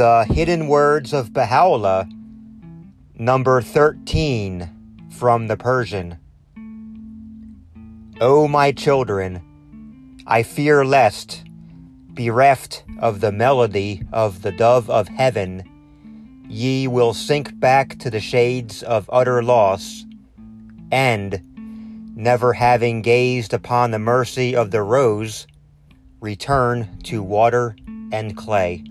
The Hidden Words of Baha'u'llah, number 13 from the Persian. O my children, I fear lest, bereft of the melody of the dove of heaven, ye will sink back to the shades of utter loss, and, never having gazed upon the mercy of the rose, return to water and clay.